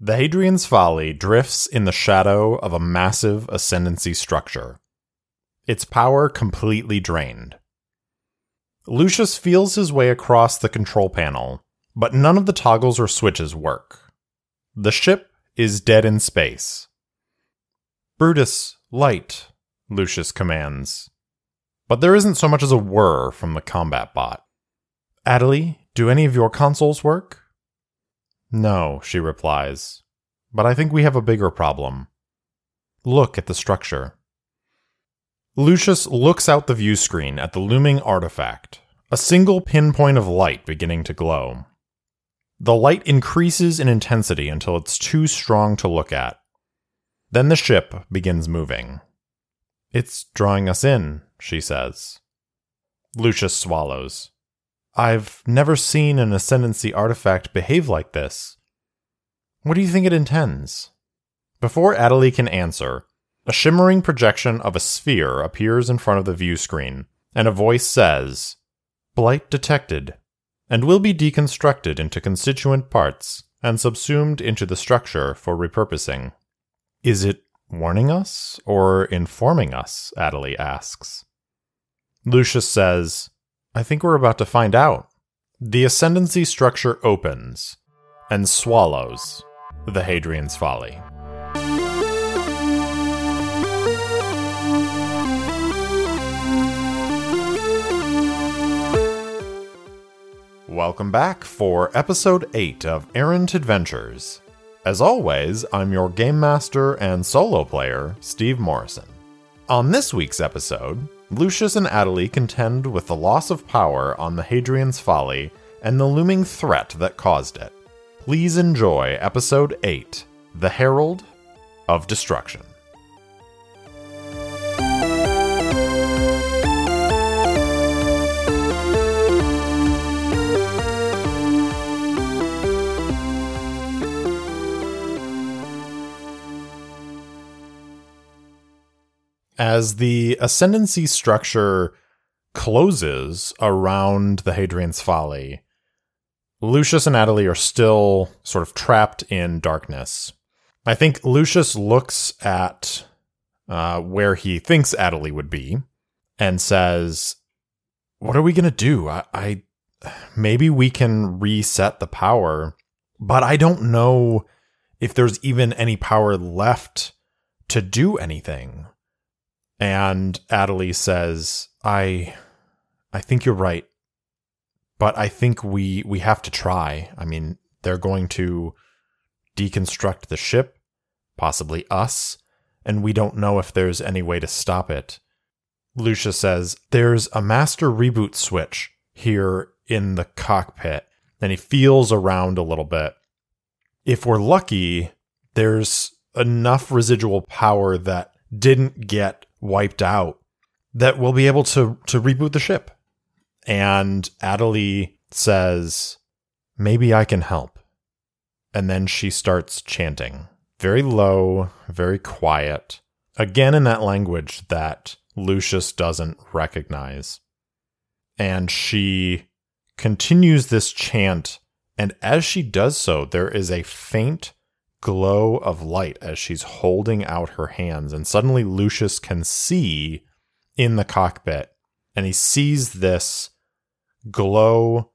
The Hadrian's Folly drifts in the shadow of a massive ascendancy structure, its power completely drained. Lucius feels his way across the control panel, but none of the toggles or switches work. The ship is dead in space. Brutus, light, Lucius commands. But there isn't so much as a whir from the combat bot. Adelie, do any of your consoles work? No, she replies. But I think we have a bigger problem. Look at the structure. Lucius looks out the view screen at the looming artifact, a single pinpoint of light beginning to glow. The light increases in intensity until it's too strong to look at. Then the ship begins moving. It's drawing us in, she says. Lucius swallows. I've never seen an Ascendancy artifact behave like this. What do you think it intends? Before Adelie can answer, a shimmering projection of a sphere appears in front of the view screen, and a voice says, Blight detected, and will be deconstructed into constituent parts and subsumed into the structure for repurposing. Is it warning us or informing us? Adelie asks. Lucius says, I think we're about to find out. The ascendancy structure opens and swallows the Hadrian's Folly. Welcome back for episode 8 of Errant Adventures. As always, I'm your game master and solo player, Steve Morrison. On this week's episode, Lucius and Adelie contend with the loss of power on the Hadrian's Folly and the looming threat that caused it. Please enjoy episode 8 The Herald of Destruction. As the ascendancy structure closes around the Hadrian's Folly, Lucius and Adelie are still sort of trapped in darkness. I think Lucius looks at uh, where he thinks Adelie would be and says, What are we going to do? I, I maybe we can reset the power, but I don't know if there's even any power left to do anything. And Adelie says, I I think you're right. But I think we we have to try. I mean, they're going to deconstruct the ship, possibly us, and we don't know if there's any way to stop it. Lucius says, There's a master reboot switch here in the cockpit. And he feels around a little bit. If we're lucky, there's enough residual power that didn't get wiped out that we'll be able to to reboot the ship. And Adelie says, "Maybe I can help." And then she starts chanting, very low, very quiet, again in that language that Lucius doesn't recognize. And she continues this chant, and as she does so, there is a faint glow of light as she's holding out her hands. And suddenly Lucius can see in the cockpit and he sees this glow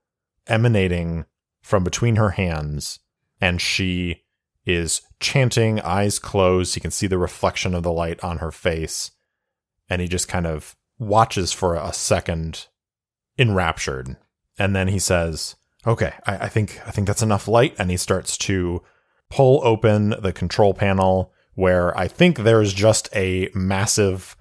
emanating from between her hands. And she is chanting, eyes closed. He can see the reflection of the light on her face. And he just kind of watches for a second enraptured. And then he says, Okay, I, I think I think that's enough light. And he starts to pull open the control panel where I think there's just a massive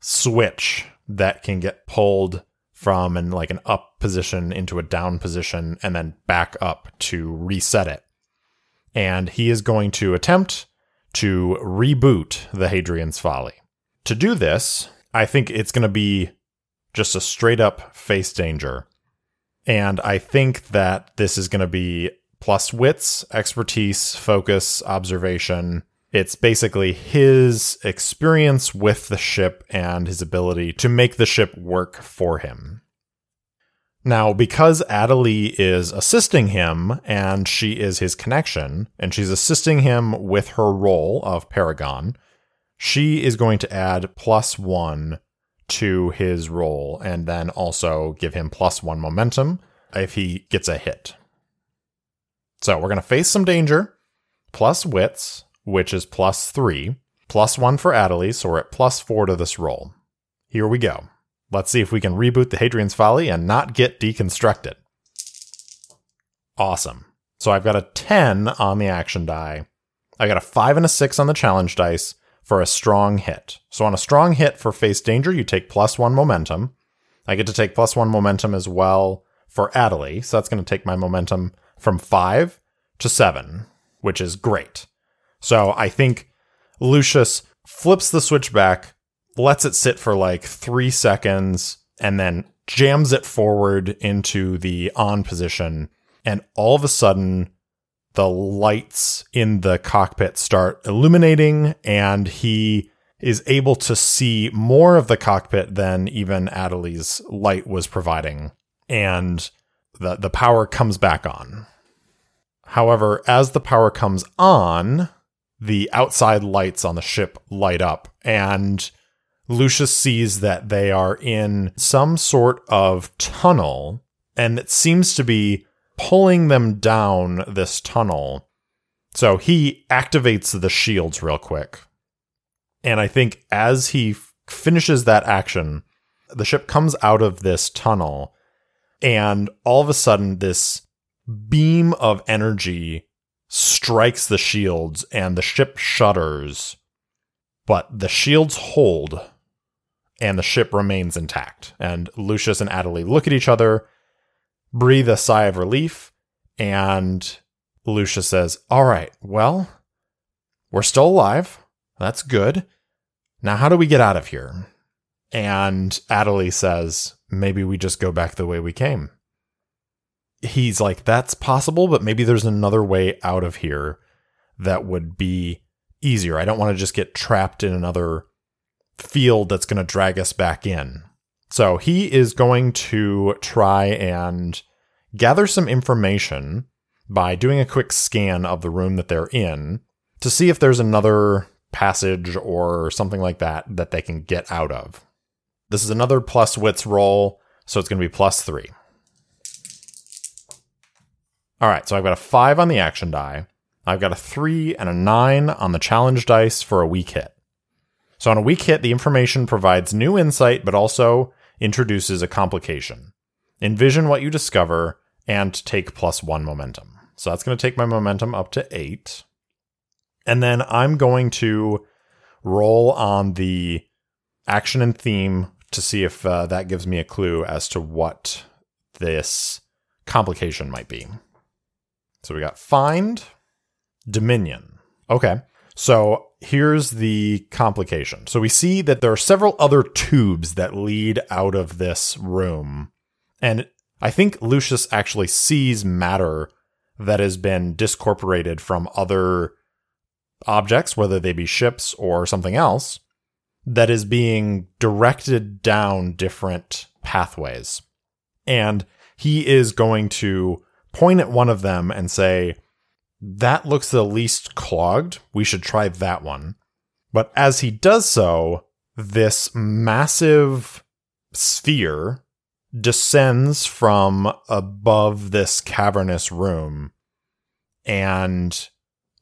switch that can get pulled from an like an up position into a down position and then back up to reset it. And he is going to attempt to reboot the Hadrian's Folly. To do this, I think it's going to be just a straight up face danger. And I think that this is going to be plus wits, expertise, focus, observation. It's basically his experience with the ship and his ability to make the ship work for him. Now, because Adelie is assisting him and she is his connection, and she's assisting him with her role of Paragon, she is going to add plus one to his roll and then also give him plus one momentum if he gets a hit. So we're going to face some danger, plus wits, which is plus three, plus one for Adelie, so we're at plus four to this roll. Here we go. Let's see if we can reboot the Hadrian's Folly and not get deconstructed. Awesome. So I've got a 10 on the action die. I got a 5 and a 6 on the challenge dice for a strong hit. So on a strong hit for face danger, you take plus 1 momentum. I get to take plus 1 momentum as well for Adelie. So that's going to take my momentum from 5 to 7, which is great. So I think Lucius flips the switch back, lets it sit for like three seconds, and then jams it forward into the on position. And all of a sudden, the lights in the cockpit start illuminating, and he is able to see more of the cockpit than even Adelie's light was providing. And the, the power comes back on. However, as the power comes on, the outside lights on the ship light up, and Lucius sees that they are in some sort of tunnel, and it seems to be pulling them down this tunnel. So he activates the shields real quick. And I think as he f- finishes that action, the ship comes out of this tunnel, and all of a sudden, this beam of energy strikes the shields, and the ship shudders. But the shields hold and the ship remains intact. And Lucius and Adelie look at each other, breathe a sigh of relief, and Lucius says, All right, well, we're still alive. That's good. Now, how do we get out of here? And Adelie says, Maybe we just go back the way we came. He's like, That's possible, but maybe there's another way out of here that would be easier. I don't want to just get trapped in another field that's going to drag us back in. So he is going to try and gather some information by doing a quick scan of the room that they're in to see if there's another passage or something like that that they can get out of. This is another plus wits roll, so it's going to be plus three. All right, so I've got a five on the action die. I've got a three and a nine on the challenge dice for a weak hit. So on a weak hit, the information provides new insight, but also introduces a complication. Envision what you discover and take plus one momentum. So that's going to take my momentum up to eight. And then I'm going to roll on the action and theme to see if uh, that gives me a clue as to what this complication might be. So we got find, dominion. Okay. So here's the complication. So we see that there are several other tubes that lead out of this room. And I think Lucius actually sees matter that has been discorporated from other objects, whether they be ships or something else, that is being directed down different pathways. And he is going to point at one of them and say, that looks the least clogged. We should try that one. But as he does so, this massive sphere descends from above this cavernous room. And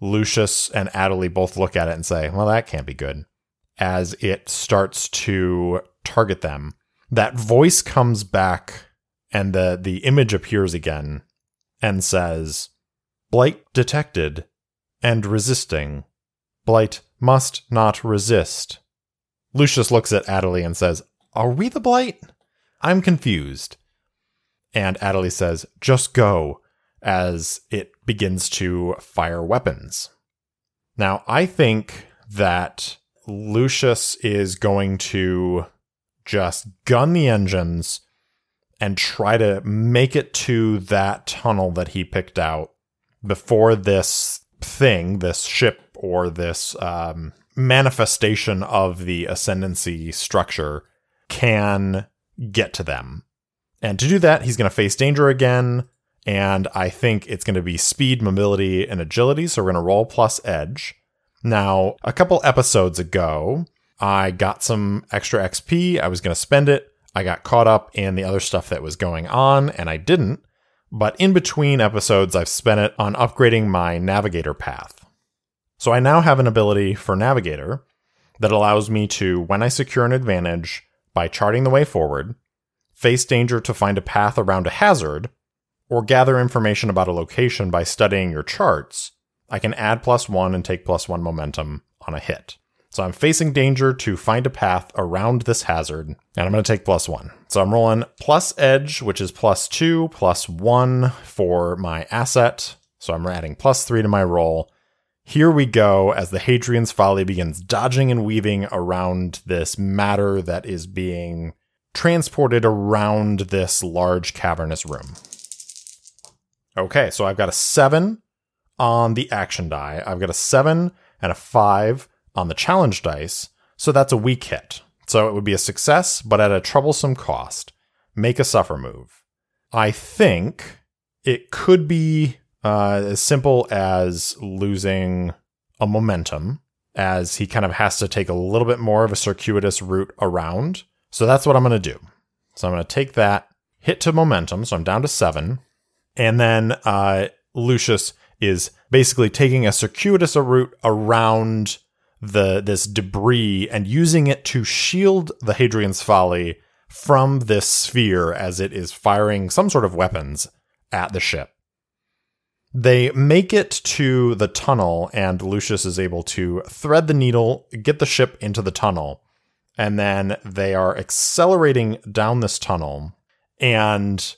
Lucius and Adelie both look at it and say, well, that can't be good. As it starts to target them, that voice comes back and the, the image appears again and says, Blight detected and resisting. Blight must not resist. Lucius looks at Adelie and says, Are we the Blight? I'm confused. And Adelie says, Just go, as it begins to fire weapons. Now, I think that Lucius is going to just gun the engines and try to make it to that tunnel that he picked out before this thing, this ship or this um, manifestation of the ascendancy structure can get to them. And to do that, he's going to face danger again. And I think it's going to be speed, mobility, and agility. So we're going to roll plus edge. Now, a couple episodes ago, I got some extra XP. I was going to spend it. I got caught up in the other stuff that was going on, and I didn't. But in between episodes, I've spent it on upgrading my navigator path. So I now have an ability for navigator that allows me to, when I secure an advantage by charting the way forward, face danger to find a path around a hazard, or gather information about a location by studying your charts, I can add plus one and take plus one momentum on a hit. So I'm facing danger to find a path around this hazard, and I'm going to take plus one. So I'm rolling plus edge, which is plus two, plus one for my asset. So I'm adding plus three to my roll. Here we go as the Hadrian's Folly begins dodging and weaving around this matter that is being transported around this large cavernous room. Okay, so I've got a seven on the action die. I've got a seven and a five on the challenge dice. So that's a weak hit. So it would be a success, but at a troublesome cost. Make a suffer move. I think it could be uh, as simple as losing a momentum, as he kind of has to take a little bit more of a circuitous route around. So that's what I'm going to do. So I'm going to take that hit to momentum. So I'm down to seven. And then uh, Lucius is basically taking a circuitous route around the this debris and using it to shield the Hadrian's Folly from this sphere as it is firing some sort of weapons at the ship. They make it to the tunnel, and Lucius is able to thread the needle, get the ship into the tunnel, and then they are accelerating down this tunnel. And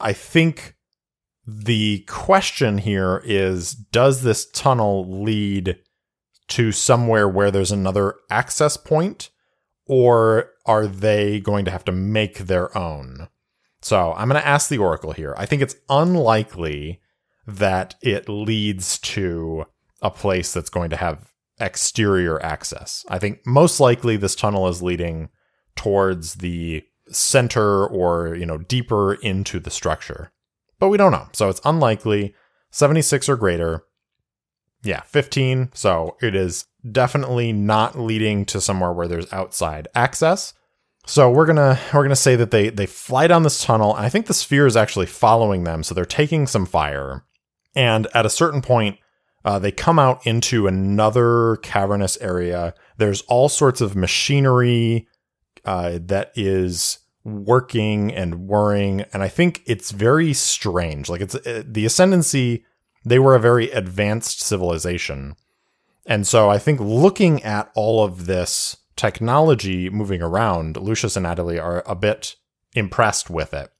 I think the question here is Does this tunnel lead to somewhere where there's another access point? Or are they going to have to make their own? So I'm going to ask the Oracle here. I think it's unlikely that it leads to a place that's going to have exterior access. I think most likely this tunnel is leading towards the center or, you know, deeper into the structure. But we don't know. So it's unlikely. 76 or greater. Yeah, 15. So it is definitely not leading to somewhere where there's outside access. So we're gonna we're gonna say that they they fly down this tunnel. I think the sphere is actually following them, so they're taking some fire. And at a certain point, uh, they come out into another cavernous area. There's all sorts of machinery uh, that is working and whirring, and I think it's very strange. Like it's uh, the ascendancy they were a very advanced civilization. And so I think looking at all of this technology moving around, Lucius and Adelie are a bit impressed with it.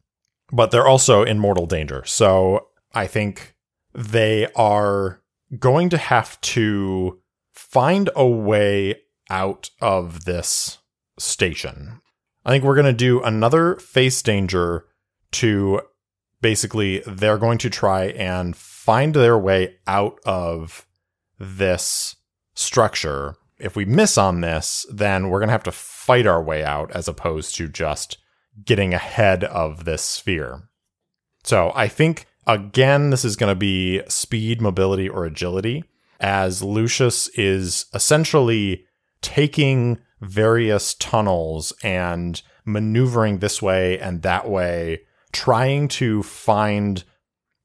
But they're also in mortal danger. So I think they are going to have to find a way out of this station. I think we're going to do another face danger to basically, they're going to try and find their way out of this structure. If we miss on this, then we're going to have to fight our way out as opposed to just getting ahead of this sphere. So I think, again, this is going to be speed, mobility, or agility, as Lucius is essentially taking various tunnels and maneuvering this way and that way, trying to find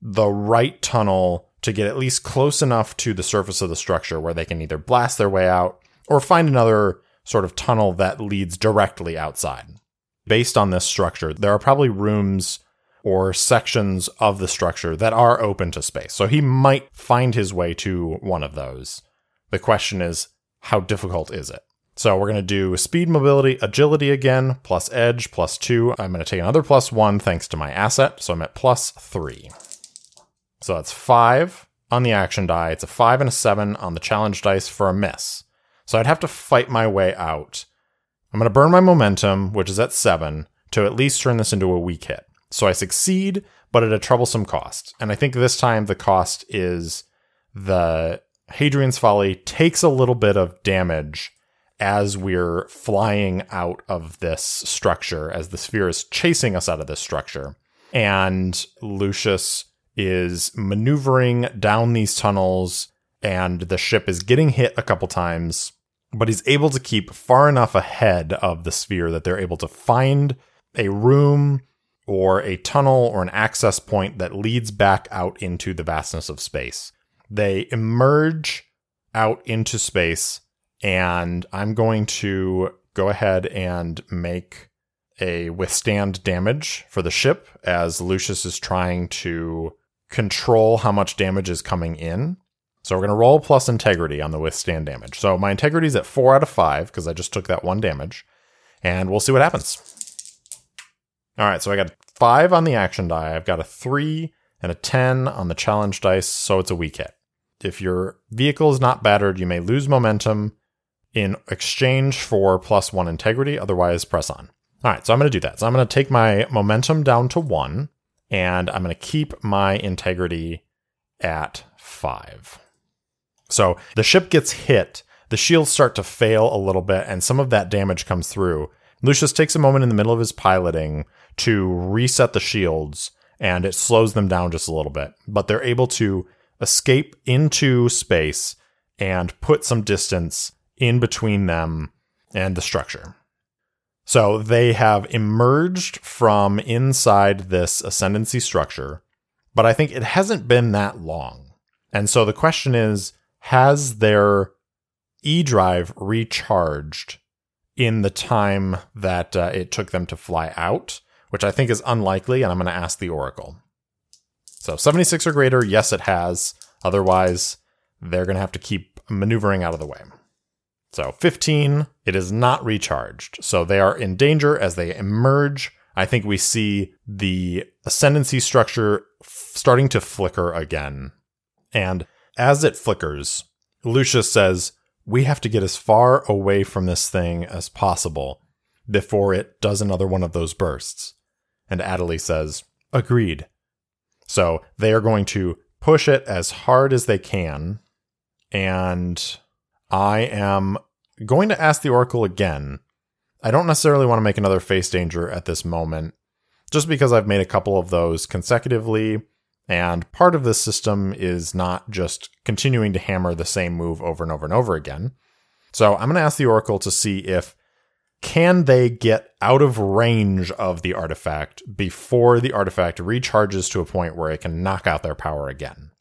the right tunnel to get at least close enough to the surface of the structure where they can either blast their way out or find another sort of tunnel that leads directly outside. Based on this structure, there are probably rooms or sections of the structure that are open to space. So he might find his way to one of those. The question is, how difficult is it? So we're going to do speed, mobility, agility again, plus edge, plus two. I'm going to take another plus one thanks to my asset. So I'm at plus three. So that's five on the action die. It's a five and a seven on the challenge dice for a miss. So I'd have to fight my way out. I'm going to burn my momentum, which is at seven, to at least turn this into a weak hit. So I succeed, but at a troublesome cost. And I think this time the cost is the Hadrian's Folly takes a little bit of damage as we're flying out of this structure, as the sphere is chasing us out of this structure. And Lucius is maneuvering down these tunnels, and the ship is getting hit a couple times, but he's able to keep far enough ahead of the sphere that they're able to find a room or a tunnel or an access point that leads back out into the vastness of space. They emerge out into space, and I'm going to go ahead and make a withstand damage for the ship as Lucius is trying to control how much damage is coming in. So we're going to roll plus integrity on the withstand damage. So my integrity is at four out of five because I just took that one damage, and we'll see what happens. All right, so I got five on the action die. I've got a three and a 10 on the challenge dice, so it's a weak hit. If your vehicle is not battered, you may lose momentum in exchange for plus one integrity, otherwise, press on. All right, so I'm going to do that. So I'm going to take my momentum down to one, and I'm going to keep my integrity at five. So the ship gets hit, the shields start to fail a little bit, and some of that damage comes through. Lucius takes a moment in the middle of his piloting to reset the shields, and it slows them down just a little bit. But they're able to escape into space and put some distance in between them and the structure. So they have emerged from inside this ascendancy structure, but I think it hasn't been that long. And so the question is has their E drive recharged in the time that uh, it took them to fly out? Which I think is unlikely, and I'm going to ask the Oracle. So 76 or greater, yes, it has. Otherwise, they're going to have to keep maneuvering out of the way. So 15, it is not recharged. So they are in danger as they emerge. I think we see the ascendancy structure f- starting to flicker again. And as it flickers, Lucius says, We have to get as far away from this thing as possible before it does another one of those bursts. And Adelie says, Agreed. So they are going to push it as hard as they can. And I am going to ask the Oracle again. I don't necessarily want to make another face danger at this moment, just because I've made a couple of those consecutively, and part of this system is not just continuing to hammer the same move over and over and over again. So I'm going to ask the Oracle to see if can they get out of range of the artifact before the artifact recharges to a point where it can knock out their power again.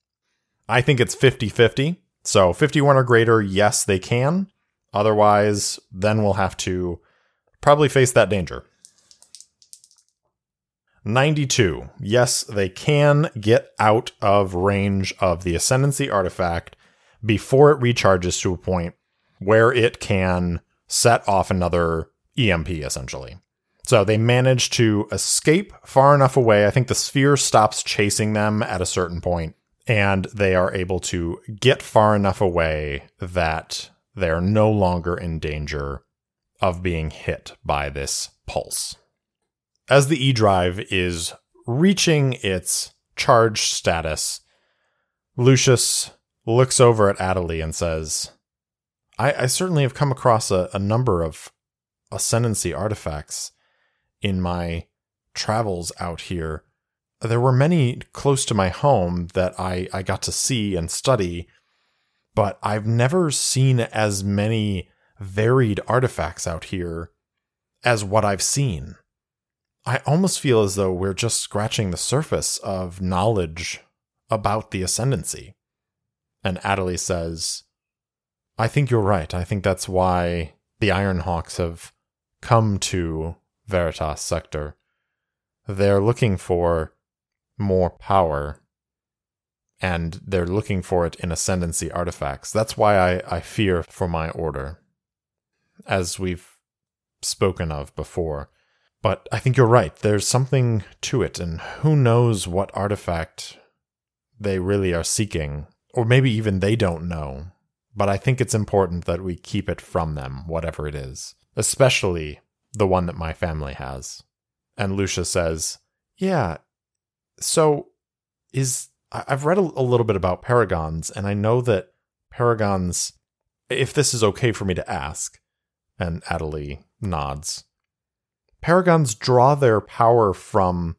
I think it's 50 50. So 51 or greater, yes, they can. Otherwise, then we'll have to probably face that danger. 92. Yes, they can get out of range of the Ascendancy artifact before it recharges to a point where it can set off another EMP, essentially. So they manage to escape far enough away. I think the sphere stops chasing them at a certain point, and they are able to get far enough away that they're no longer in danger of being hit by this pulse. As the E drive is reaching its charge status, Lucius looks over at Adelie and says, I, I certainly have come across a, a number of ascendancy artifacts in my travels out here. There were many close to my home that I, I got to see and study but I've never seen as many varied artifacts out here as what I've seen. I almost feel as though we're just scratching the surface of knowledge about the ascendancy. And Adelie says, I think you're right. I think that's why the Ironhawks have come to Veritas Sector. They're looking for more power and they're looking for it in ascendancy artifacts. That's why I, I fear for my order, as we've spoken of before. But I think you're right. There's something to it, and who knows what artifact they really are seeking, or maybe even they don't know. But I think it's important that we keep it from them, whatever it is, especially the one that my family has. And Lucius says, Yeah, so is I've read a, a little bit about paragons, and I know that paragons, if this is okay for me to ask, And Adelie nods. Paragons draw their power from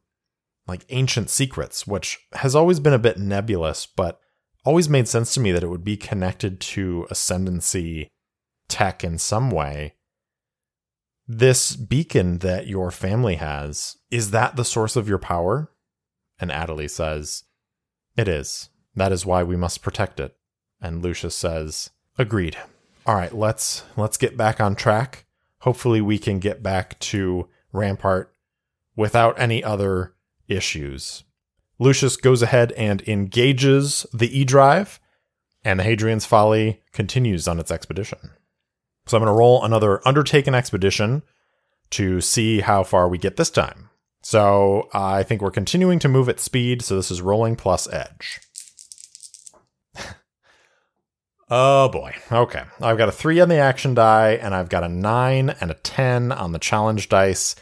like ancient secrets, which has always been a bit nebulous, but always made sense to me that it would be connected to ascendancy tech in some way. This beacon that your family has, is that the source of your power? And Adelie says, It is. That is why we must protect it. And Lucius says, Agreed. All right, let's let's get back on track. Hopefully we can get back to Rampart without any other issues. Lucius goes ahead and engages the E drive, and the Hadrian's Folly continues on its expedition. So I'm going to roll another Undertake an expedition to see how far we get this time. So uh, I think we're continuing to move at speed, so this is rolling plus edge. oh boy. Okay. I've got a 3 on the action die, and I've got a 9 and a 10 on the challenge dice.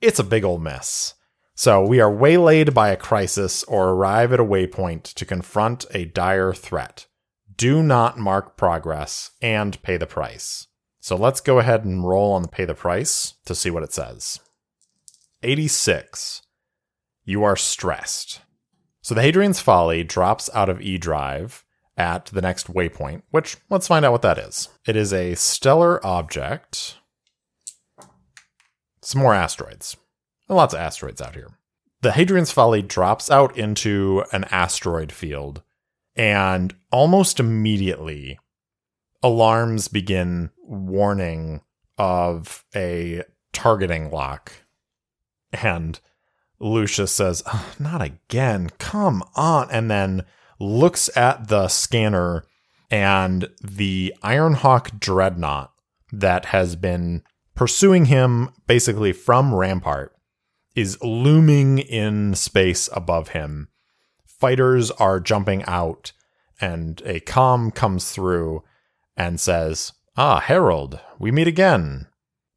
It's a big old mess. So we are waylaid by a crisis or arrive at a waypoint to confront a dire threat. Do not mark progress and pay the price. So let's go ahead and roll on the pay the price to see what it says. 86. You are stressed. So the Hadrian's Folly drops out of E Drive at the next waypoint, which let's find out what that is. It is a stellar object. Some more asteroids. Lots of asteroids out here. The Hadrian's Folly drops out into an asteroid field, and almost immediately, alarms begin warning of a targeting lock. And Lucius says, Not again. Come on. And then looks at the scanner, and the Ironhawk dreadnought that has been pursuing him basically from Rampart is looming in space above him. Fighters are jumping out, and a com comes through and says, Ah, Herald, we meet again.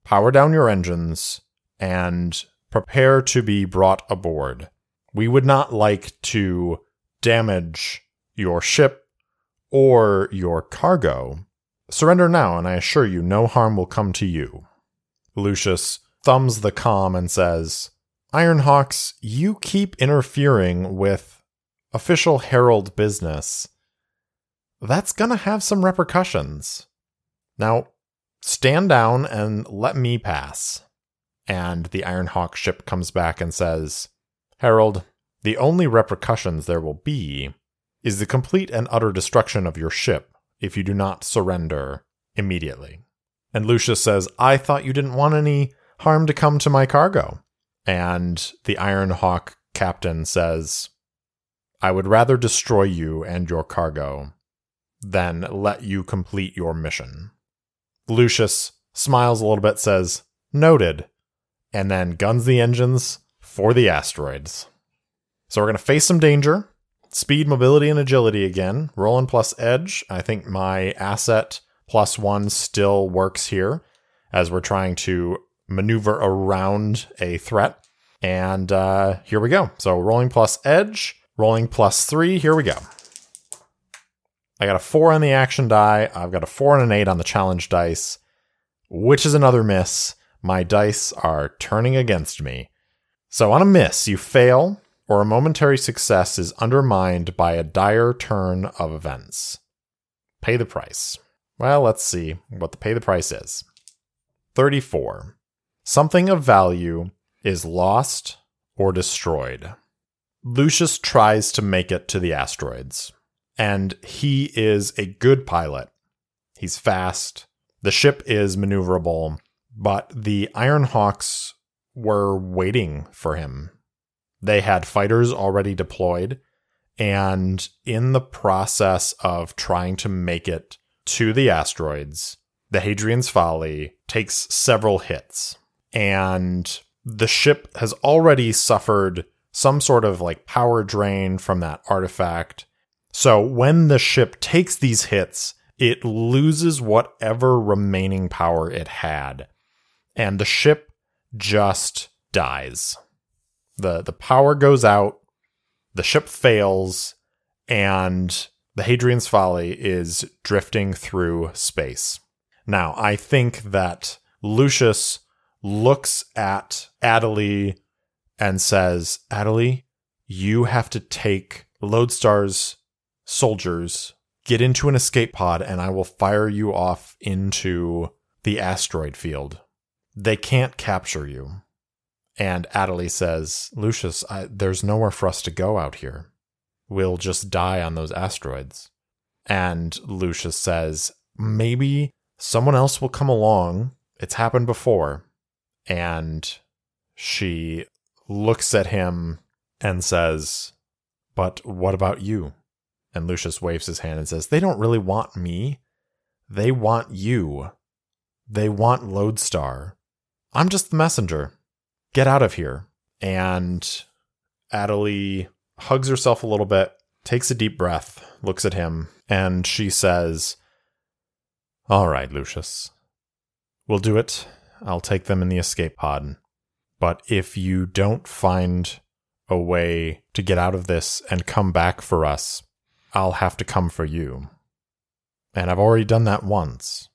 Power down your engines and prepare to be brought aboard. We would not like to damage your ship or your cargo. Surrender now, and I assure you no harm will come to you. Lucius thumbs the com and says, Ironhawks, you keep interfering with official Herald business. That's gonna have some repercussions. Now, stand down and let me pass. And the Iron Hawk ship comes back and says, Herald, the only repercussions there will be is the complete and utter destruction of your ship if you do not surrender immediately. And Lucius says, I thought you didn't want any harm to come to my cargo. And the Iron Hawk captain says, I would rather destroy you and your cargo than let you complete your mission. Lucius smiles a little bit, says, Noted, and then guns the engines for the asteroids. So we're going to face some danger. Speed, mobility, and agility again. Rolling plus edge. I think my asset plus one still works here as we're trying to maneuver around a threat. And uh, here we go. So rolling plus edge, rolling plus three. Here we go. I got a four on the action die. I've got a four and an eight on the challenge dice, which is another miss. My dice are turning against me. So on a miss, you fail, or a momentary success is undermined by a dire turn of events. Pay the price. Well, let's see what the pay the price is. 34. Something of value is lost or destroyed. Lucius tries to make it to the asteroids, and he is a good pilot. He's fast. The ship is maneuverable, but the Ironhawks were waiting for him. They had fighters already deployed, and in the process of trying to make it to the asteroids, the Hadrian's Folly takes several hits and the ship has already suffered some sort of like power drain from that artifact. So when the ship takes these hits, it loses whatever remaining power it had. And the ship just dies. The the power goes out, the ship fails, and the Hadrian's Folly is drifting through space. Now, I think that Lucius looks at Adelie and says, Adelie, you have to take Lodestar's soldiers, get into an escape pod, and I will fire you off into the asteroid field. They can't capture you. And Adelie says, Lucius, I, there's nowhere for us to go out here. We'll just die on those asteroids. And Lucius says, maybe someone else will come along. It's happened before. And she looks at him and says, But what about you? And Lucius waves his hand and says, They don't really want me. They want you. They want Lodestar. I'm just the messenger. Get out of here. And Adelie hugs herself a little bit, takes a deep breath, looks at him, and she says, All right, Lucius. We'll do it. I'll take them in the escape pod. But if you don't find a way to get out of this and come back for us, I'll have to come for you. And I've already done that once.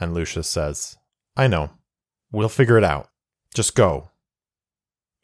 And Lucius says, I know. We'll figure it out. Just go.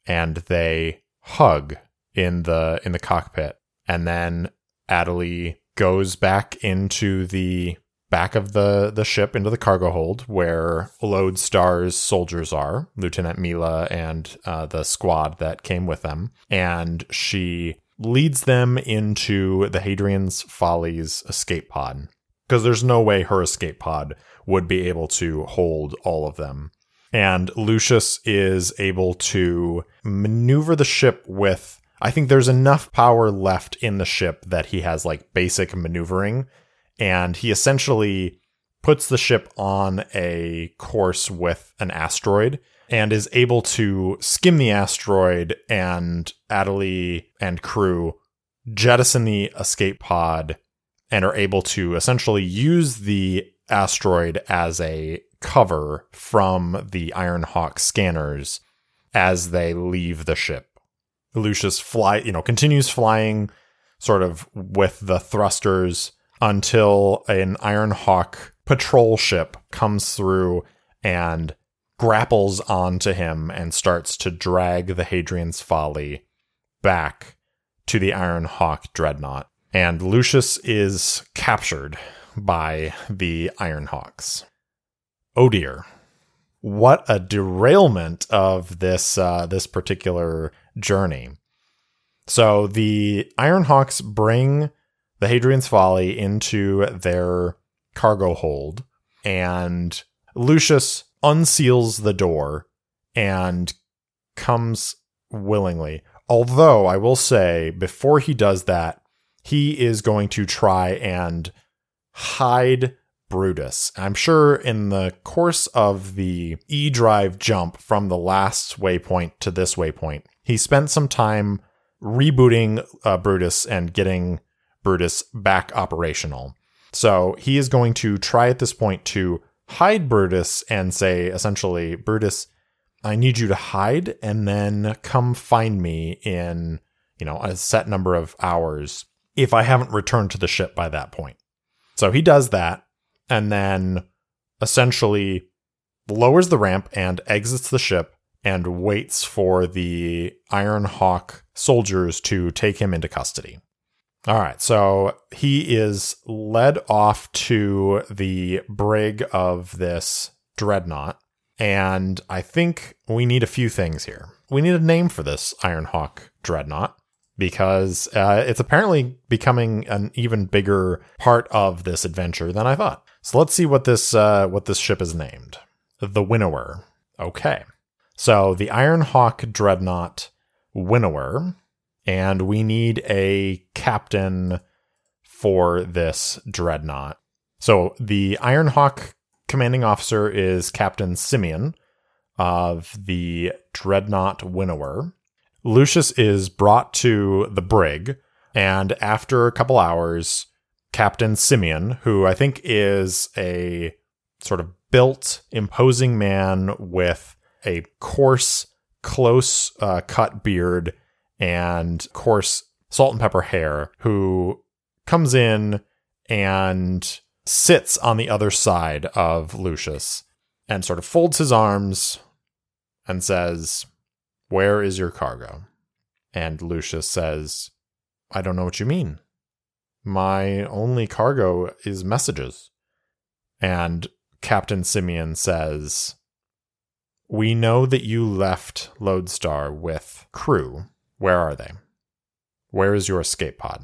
And they hug in the in the cockpit. And then Adelie goes back into the back of the, the ship into the cargo hold where Lodestar's soldiers are, Lieutenant Mila and uh, the squad that came with them. And she leads them into the Hadrian's Folly's escape pod because there's no way her escape pod would be able to hold all of them. And Lucius is able to maneuver the ship with, I think there's enough power left in the ship that he has like basic maneuvering. And he essentially puts the ship on a course with an asteroid and is able to skim the asteroid and Adelie and crew jettison the escape pod and are able to essentially use the asteroid as a cover from the Ironhawk scanners as they leave the ship. Lucius fly, you know, continues flying sort of with the thrusters until an Iron Hawk patrol ship comes through and grapples onto him and starts to drag the Hadrian's Folly back to the Iron Hawk dreadnought. And Lucius is captured by the Iron Hawks. Oh dear. What a derailment of this uh, this particular journey. So the Iron Hawks bring the Hadrian's Folly into their cargo hold, and Lucius unseals the door and comes willingly. Although I will say, before he does that, he is going to try and hide Brutus. I'm sure in the course of the E drive jump from the last waypoint to this waypoint, he spent some time rebooting uh, Brutus and getting Brutus back operational. So he is going to try at this point to hide Brutus and say, essentially, Brutus, I need you to hide and then come find me in, you know, a set number of hours if I haven't returned to the ship by that point. So he does that and then essentially lowers the ramp and exits the ship and waits for the Iron Hawk soldiers to take him into custody. All right, so he is led off to the brig of this dreadnought, and I think we need a few things here. We need a name for this Iron Hawk dreadnought because uh, it's apparently becoming an even bigger part of this adventure than I thought. So let's see what this uh, what this ship is named. The Winnower. Okay, so the Iron Hawk dreadnought Winnower and we need a captain for this dreadnought. So the Iron Hawk commanding officer is Captain Simeon of the dreadnought Winnower. Lucius is brought to the brig, and after a couple hours, Captain Simeon, who I think is a sort of built, imposing man with a coarse, close uh, cut beard and coarse Salt and Pepper Hair, who comes in and sits on the other side of Lucius and sort of folds his arms and says, Where is your cargo? And Lucius says, I don't know what you mean. My only cargo is messages. And Captain Simeon says, We know that you left Lodestar with crew. Where are they? Where is your escape pod?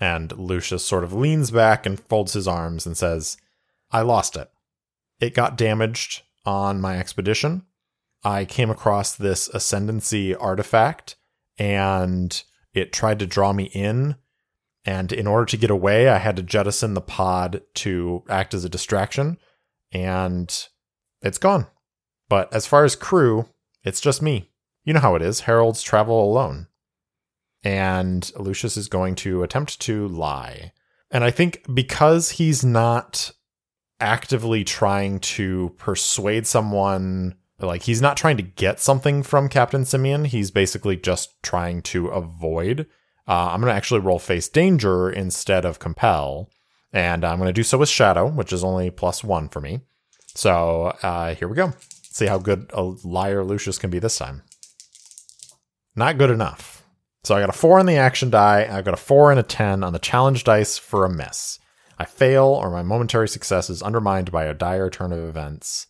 And Lucius sort of leans back and folds his arms and says, I lost it. It got damaged on my expedition. I came across this ascendancy artifact and it tried to draw me in. And in order to get away, I had to jettison the pod to act as a distraction. And it's gone. But as far as crew, it's just me. You know how it is. Heralds travel alone. And Lucius is going to attempt to lie. And I think because he's not actively trying to persuade someone like he's not trying to get something from Captain Simeon. He's basically just trying to avoid. Uh, I'm going to actually roll face danger instead of compel. And I'm going to do so with shadow, which is only plus one for me. So uh, here we go. See how good a liar Lucius can be this time. Not good enough. So I got a four on the action die. I've got a four and a 10 on the challenge dice for a miss. I fail, or my momentary success is undermined by a dire turn of events.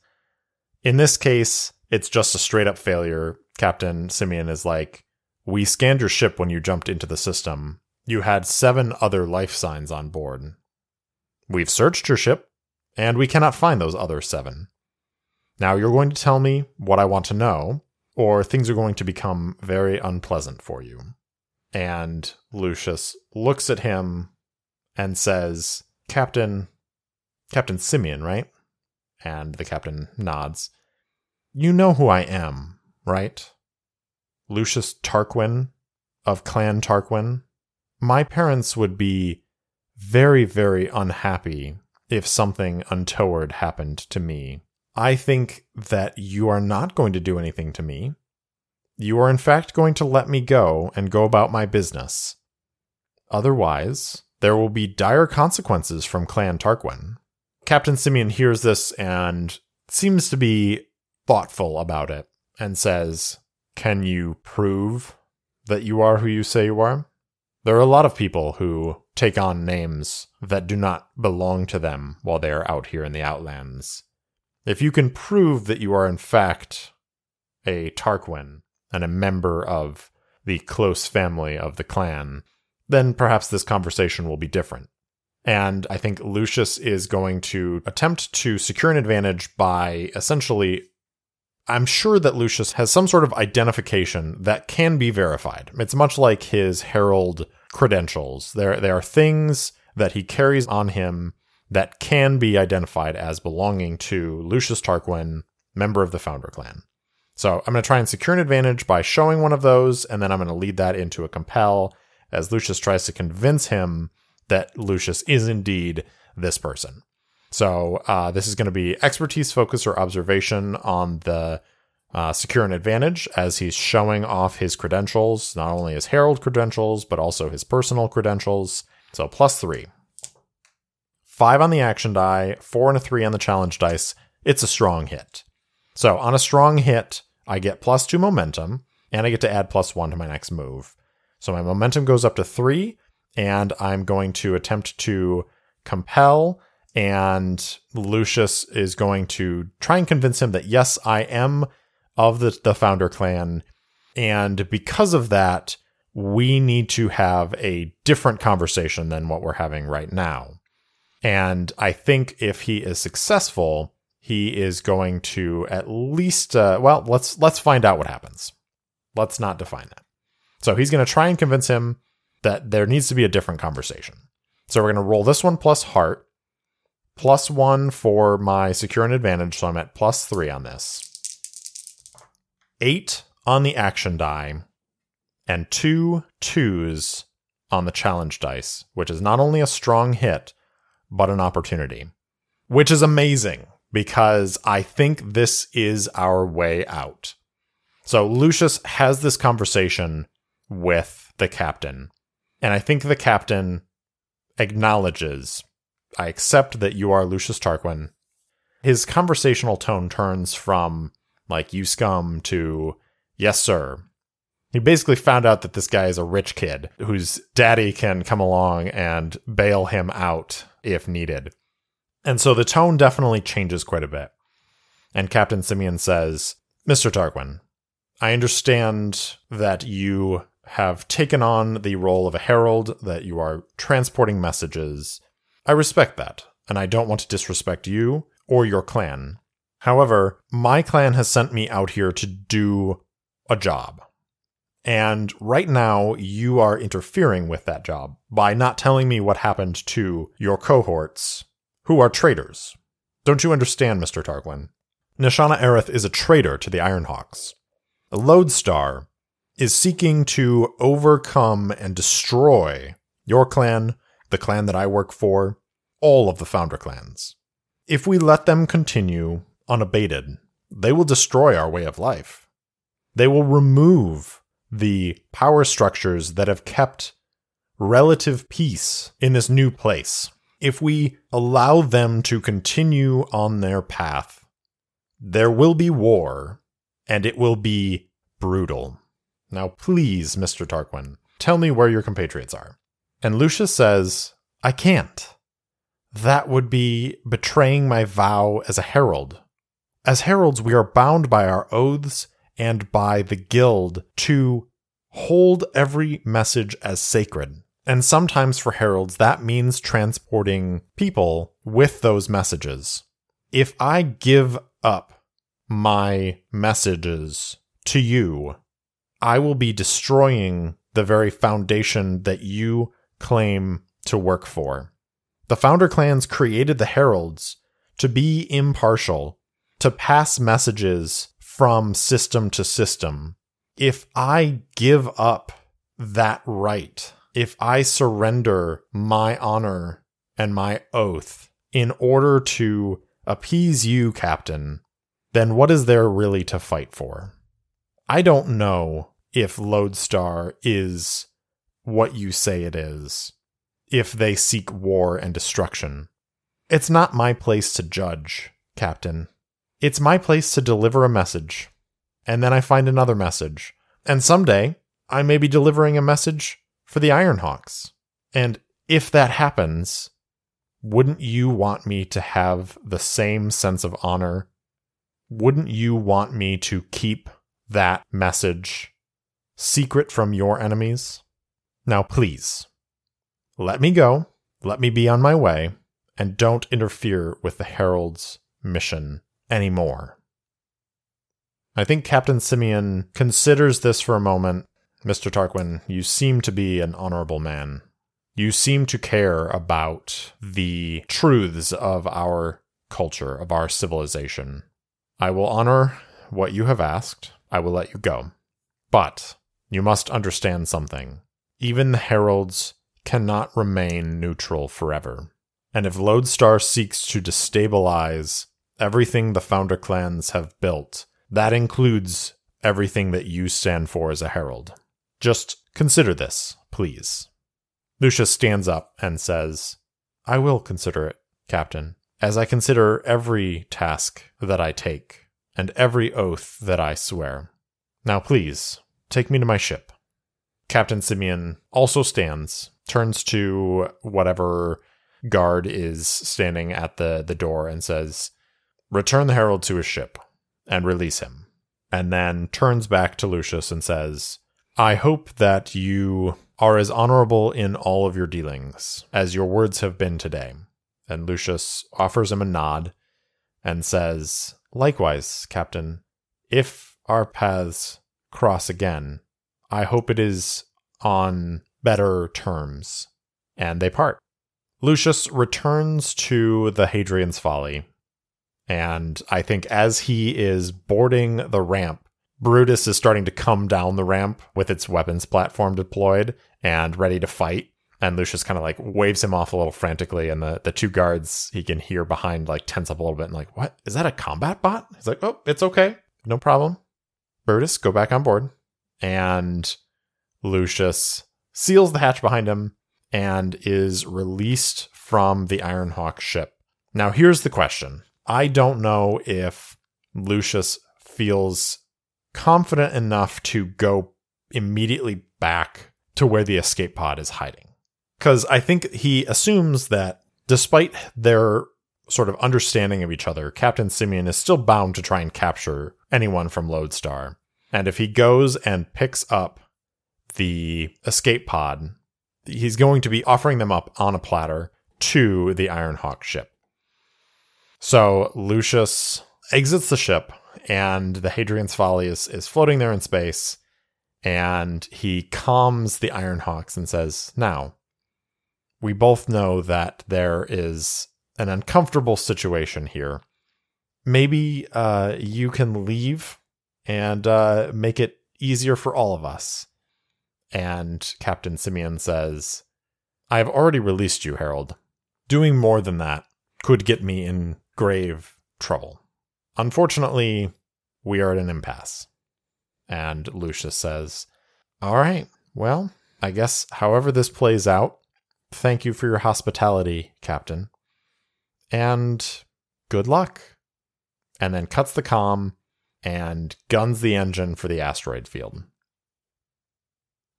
In this case, it's just a straight up failure. Captain Simeon is like, We scanned your ship when you jumped into the system. You had seven other life signs on board. We've searched your ship, and we cannot find those other seven. Now you're going to tell me what I want to know, or things are going to become very unpleasant for you. And Lucius looks at him and says, Captain, Captain Simeon, right? And the captain nods. You know who I am, right? Lucius Tarquin of Clan Tarquin. My parents would be very, very unhappy if something untoward happened to me. I think that you are not going to do anything to me. You are, in fact, going to let me go and go about my business. Otherwise, there will be dire consequences from Clan Tarquin. Captain Simeon hears this and seems to be thoughtful about it and says, Can you prove that you are who you say you are? There are a lot of people who take on names that do not belong to them while they are out here in the Outlands. If you can prove that you are in fact a Tarquin and a member of the close family of the clan, then perhaps this conversation will be different. And I think Lucius is going to attempt to secure an advantage by essentially. I'm sure that Lucius has some sort of identification that can be verified. It's much like his herald credentials. There, there are things that he carries on him that can be identified as belonging to Lucius Tarquin, member of the Founder clan. So I'm going to try and secure an advantage by showing one of those, and then I'm going to lead that into a compel as Lucius tries to convince him that Lucius is indeed this person. So uh, this is going to be expertise, focus, or observation on the uh, secure an advantage as he's showing off his credentials, not only his herald credentials, but also his personal credentials. So plus three. Five on the action die, four and a three on the challenge dice. It's a strong hit. So on a strong hit, I get plus two momentum, and I get to add plus one to my next move. So my momentum goes up to three, and I'm going to attempt to compel. And Lucius is going to try and convince him that, yes, I am of the, the founder clan. And because of that, we need to have a different conversation than what we're having right now. And I think if he is successful, he is going to at least uh, well, let's let's find out what happens. Let's not define that. So he's going to try and convince him that there needs to be a different conversation. So we're going to roll this one plus heart, plus one for my secure an advantage. So I'm at plus three on this. Eight on the action die, and two twos on the challenge dice, which is not only a strong hit, but an opportunity, which is amazing because I think this is our way out. So Lucius has this conversation with the captain. And I think the captain acknowledges I accept that you are Lucius Tarquin. His conversational tone turns from like you scum to yes sir. He basically found out that this guy is a rich kid whose daddy can come along and bail him out if needed. And so the tone definitely changes quite a bit. And Captain Simeon says, Mr. Tarquin, I understand that you have taken on the role of a herald, that you are transporting messages. I respect that, and I don't want to disrespect you or your clan. However, my clan has sent me out here to do a job. And right now, you are interfering with that job by not telling me what happened to your cohorts, who are traitors. Don't you understand, Mr. Tarquin? Nashana Aerith is a traitor to the Ironhawks. A Lodestar is seeking to overcome and destroy your clan, the clan that I work for, all of the founder clans. If we let them continue unabated, they will destroy our way of life. They will remove the power structures that have kept relative peace in this new place. If we allow them to continue on their path, there will be war, and it will be brutal. Now, please, Mr. Tarquin, tell me where your compatriots are. And Lucius says, I can't. That would be betraying my vow as a herald. As heralds, we are bound by our oaths and by the guild to hold every message as sacred. And sometimes for heralds, that means transporting people with those messages. If I give up my messages to you, I will be destroying the very foundation that you claim to work for. The founder clans created the heralds to be impartial, to pass messages from system to system. If I give up that right, if I surrender my honor and my oath in order to appease you, Captain, then what is there really to fight for? I don't know if Lodestar is what you say it is, if they seek war and destruction. It's not my place to judge, Captain. It's my place to deliver a message. And then I find another message. And someday, I may be delivering a message for the Ironhawks. And if that happens, wouldn't you want me to have the same sense of honor? Wouldn't you want me to keep that message secret from your enemies? Now, please, let me go, let me be on my way, and don't interfere with the Herald's mission anymore. I think Captain Simeon considers this for a moment. Mr. Tarquin, you seem to be an honorable man. You seem to care about the truths of our culture, of our civilization. I will honor what you have asked. I will let you go. But you must understand something. Even the heralds cannot remain neutral forever. And if Lodestar seeks to destabilize everything the founder clans have built. That includes everything that you stand for as a herald. Just consider this, please. Lucius stands up and says, I will consider it, Captain, as I consider every task that I take and every oath that I swear. Now, please, take me to my ship. Captain Simeon also stands, turns to whatever guard is standing at the, the door, and says, return the herald to his ship and release him, and then turns back to Lucius and says, I hope that you are as honorable in all of your dealings as your words have been today. And Lucius offers him a nod and says, Likewise, Captain, if our paths cross again, I hope it is on better terms. And they part. Lucius returns to the Hadrian's Folly and I think as he is boarding the ramp, Brutus is starting to come down the ramp with its weapons platform deployed and ready to fight. And Lucius kind of like waves him off a little frantically, and the, the two guards he can hear behind like tense up a little bit and like, what? Is that a combat bot? He's like, oh, it's okay. No problem. Brutus, go back on board. And Lucius seals the hatch behind him and is released from the Ironhawk ship. Now, here's the question I don't know if Lucius feels confident enough to go immediately back to where the escape pod is hiding. Because I think he assumes that despite their sort of understanding of each other, Captain Simeon is still bound to try and capture anyone from Lodestar. And if he goes and picks up the escape pod, he's going to be offering them up on a platter to the Ironhawk ship. So Lucius exits the ship, and the Hadrian's Folly is, is floating there in space. And he calms the Ironhawks and says, Now, we both know that there is an uncomfortable situation here. Maybe uh, you can leave and uh, make it easier for all of us. And Captain Simeon says, I have already released you, Herald. Doing more than that could get me in grave trouble. Unfortunately, we are at an impasse. And Lucius says, All right, well, I guess however this plays out, thank you for your hospitality, Captain. And good luck. And then cuts the com and guns the engine for the asteroid field.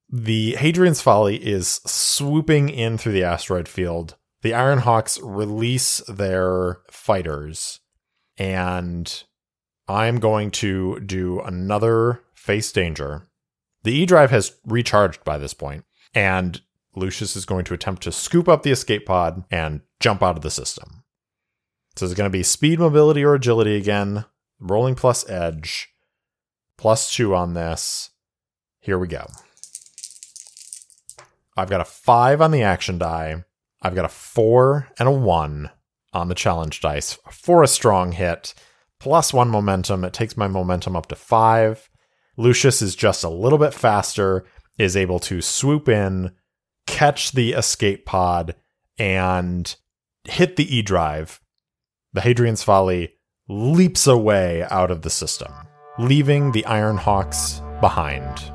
The Hadrian's Folly is swooping in through the asteroid field. The Ironhawks release their fighters, and I'm going to do another face danger. The E drive has recharged by this point, and Lucius is going to attempt to scoop up the escape pod and jump out of the system. So it's going to be speed, mobility, or agility again. Rolling plus edge, plus two on this. Here we go. I've got a five on the action die. I've got a four and a one on the challenge dice for a strong hit, plus one momentum. It takes my momentum up to five. Lucius is just a little bit faster, is able to swoop in, catch the escape pod, and hit the E drive. The Hadrian's Folly leaps away out of the system, leaving the Ironhawks behind.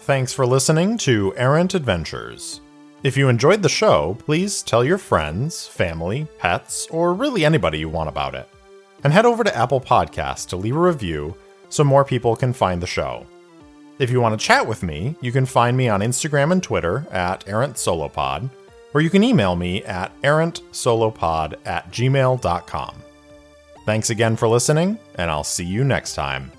Thanks for listening to Errant Adventures. If you enjoyed the show, please tell your friends, family, pets, or really anybody you want about it. And head over to Apple Podcasts to leave a review so more people can find the show. If you want to chat with me, you can find me on Instagram and Twitter at errantsolopod, or you can email me at errantsolopod at gmail.com. Thanks again for listening, and I'll see you next time.